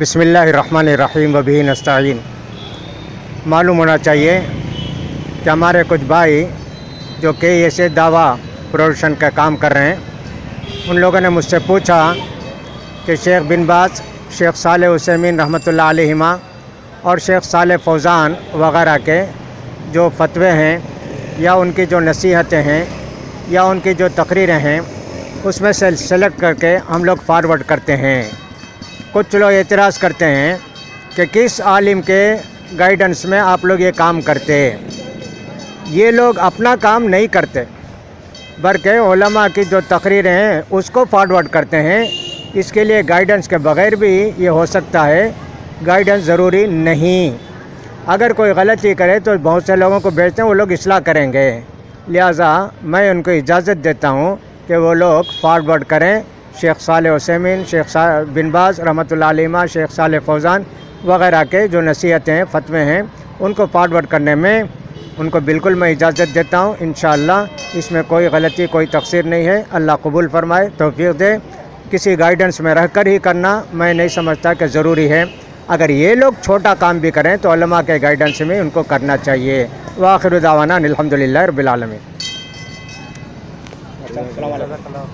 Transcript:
بسم اللہ الرحمن الرحیم وبی نستعین۔ معلوم ہونا چاہیے کہ ہمارے کچھ بھائی جو کہ ایسے دعویٰ پروڈکشن کا کام کر رہے ہیں، ان لوگوں نے مجھ سے پوچھا کہ شیخ بن باز، شیخ صالح حسین رحمۃ اللہ علیہما اور شیخ صالح فوزان وغیرہ کے جو فتوے ہیں یا ان کی جو نصیحتیں ہیں یا ان کی جو تقریریں ہیں، اس میں سے سلیکٹ کر کے ہم لوگ فارورڈ کرتے ہیں۔ کچھ لوگ اعتراض کرتے ہیں کہ کس عالم کے گائیڈنس میں آپ لوگ یہ کام کرتے؟ یہ لوگ اپنا کام نہیں کرتے، بلکہ علماء کی جو تقریریں ہیں، اس کو فارورڈ کرتے ہیں۔ اس کے لیے گائیڈنس کے بغیر بھی یہ ہو سکتا ہے۔ گائیڈنس ضروری نہیں۔ اگر کوئی غلطی کرے تو بہت سے لوگوں کو بھیجتے ہیں، وہ لوگ اصلاح کریں گے۔ لہٰذا میں ان کو اجازت دیتا ہوں کہ وہ لوگ فارورڈ کریں۔ شیخ صالح وسیمین شیخ بن باز رحمۃ اللہ علیہ شیخ صالح فوزان وغیرہ کے جو نصیحتیں ہیں فتوے ہیں، ان کو فارورڈ کرنے میں ان کو بالکل میں اجازت دیتا ہوں۔ انشاءاللہ اس میں کوئی غلطی، کوئی تقصیر نہیں ہے۔ اللہ قبول فرمائے، توفیق دے۔ کسی گائیڈنس میں رہ کر ہی کرنا میں نہیں سمجھتا کہ ضروری ہے۔ اگر یہ لوگ چھوٹا کام بھی کریں تو علماء کے گائیڈنس میں ان کو کرنا چاہیے۔ واخر دعوانا الحمد للہ رب العالمین۔ Assalamualaikum.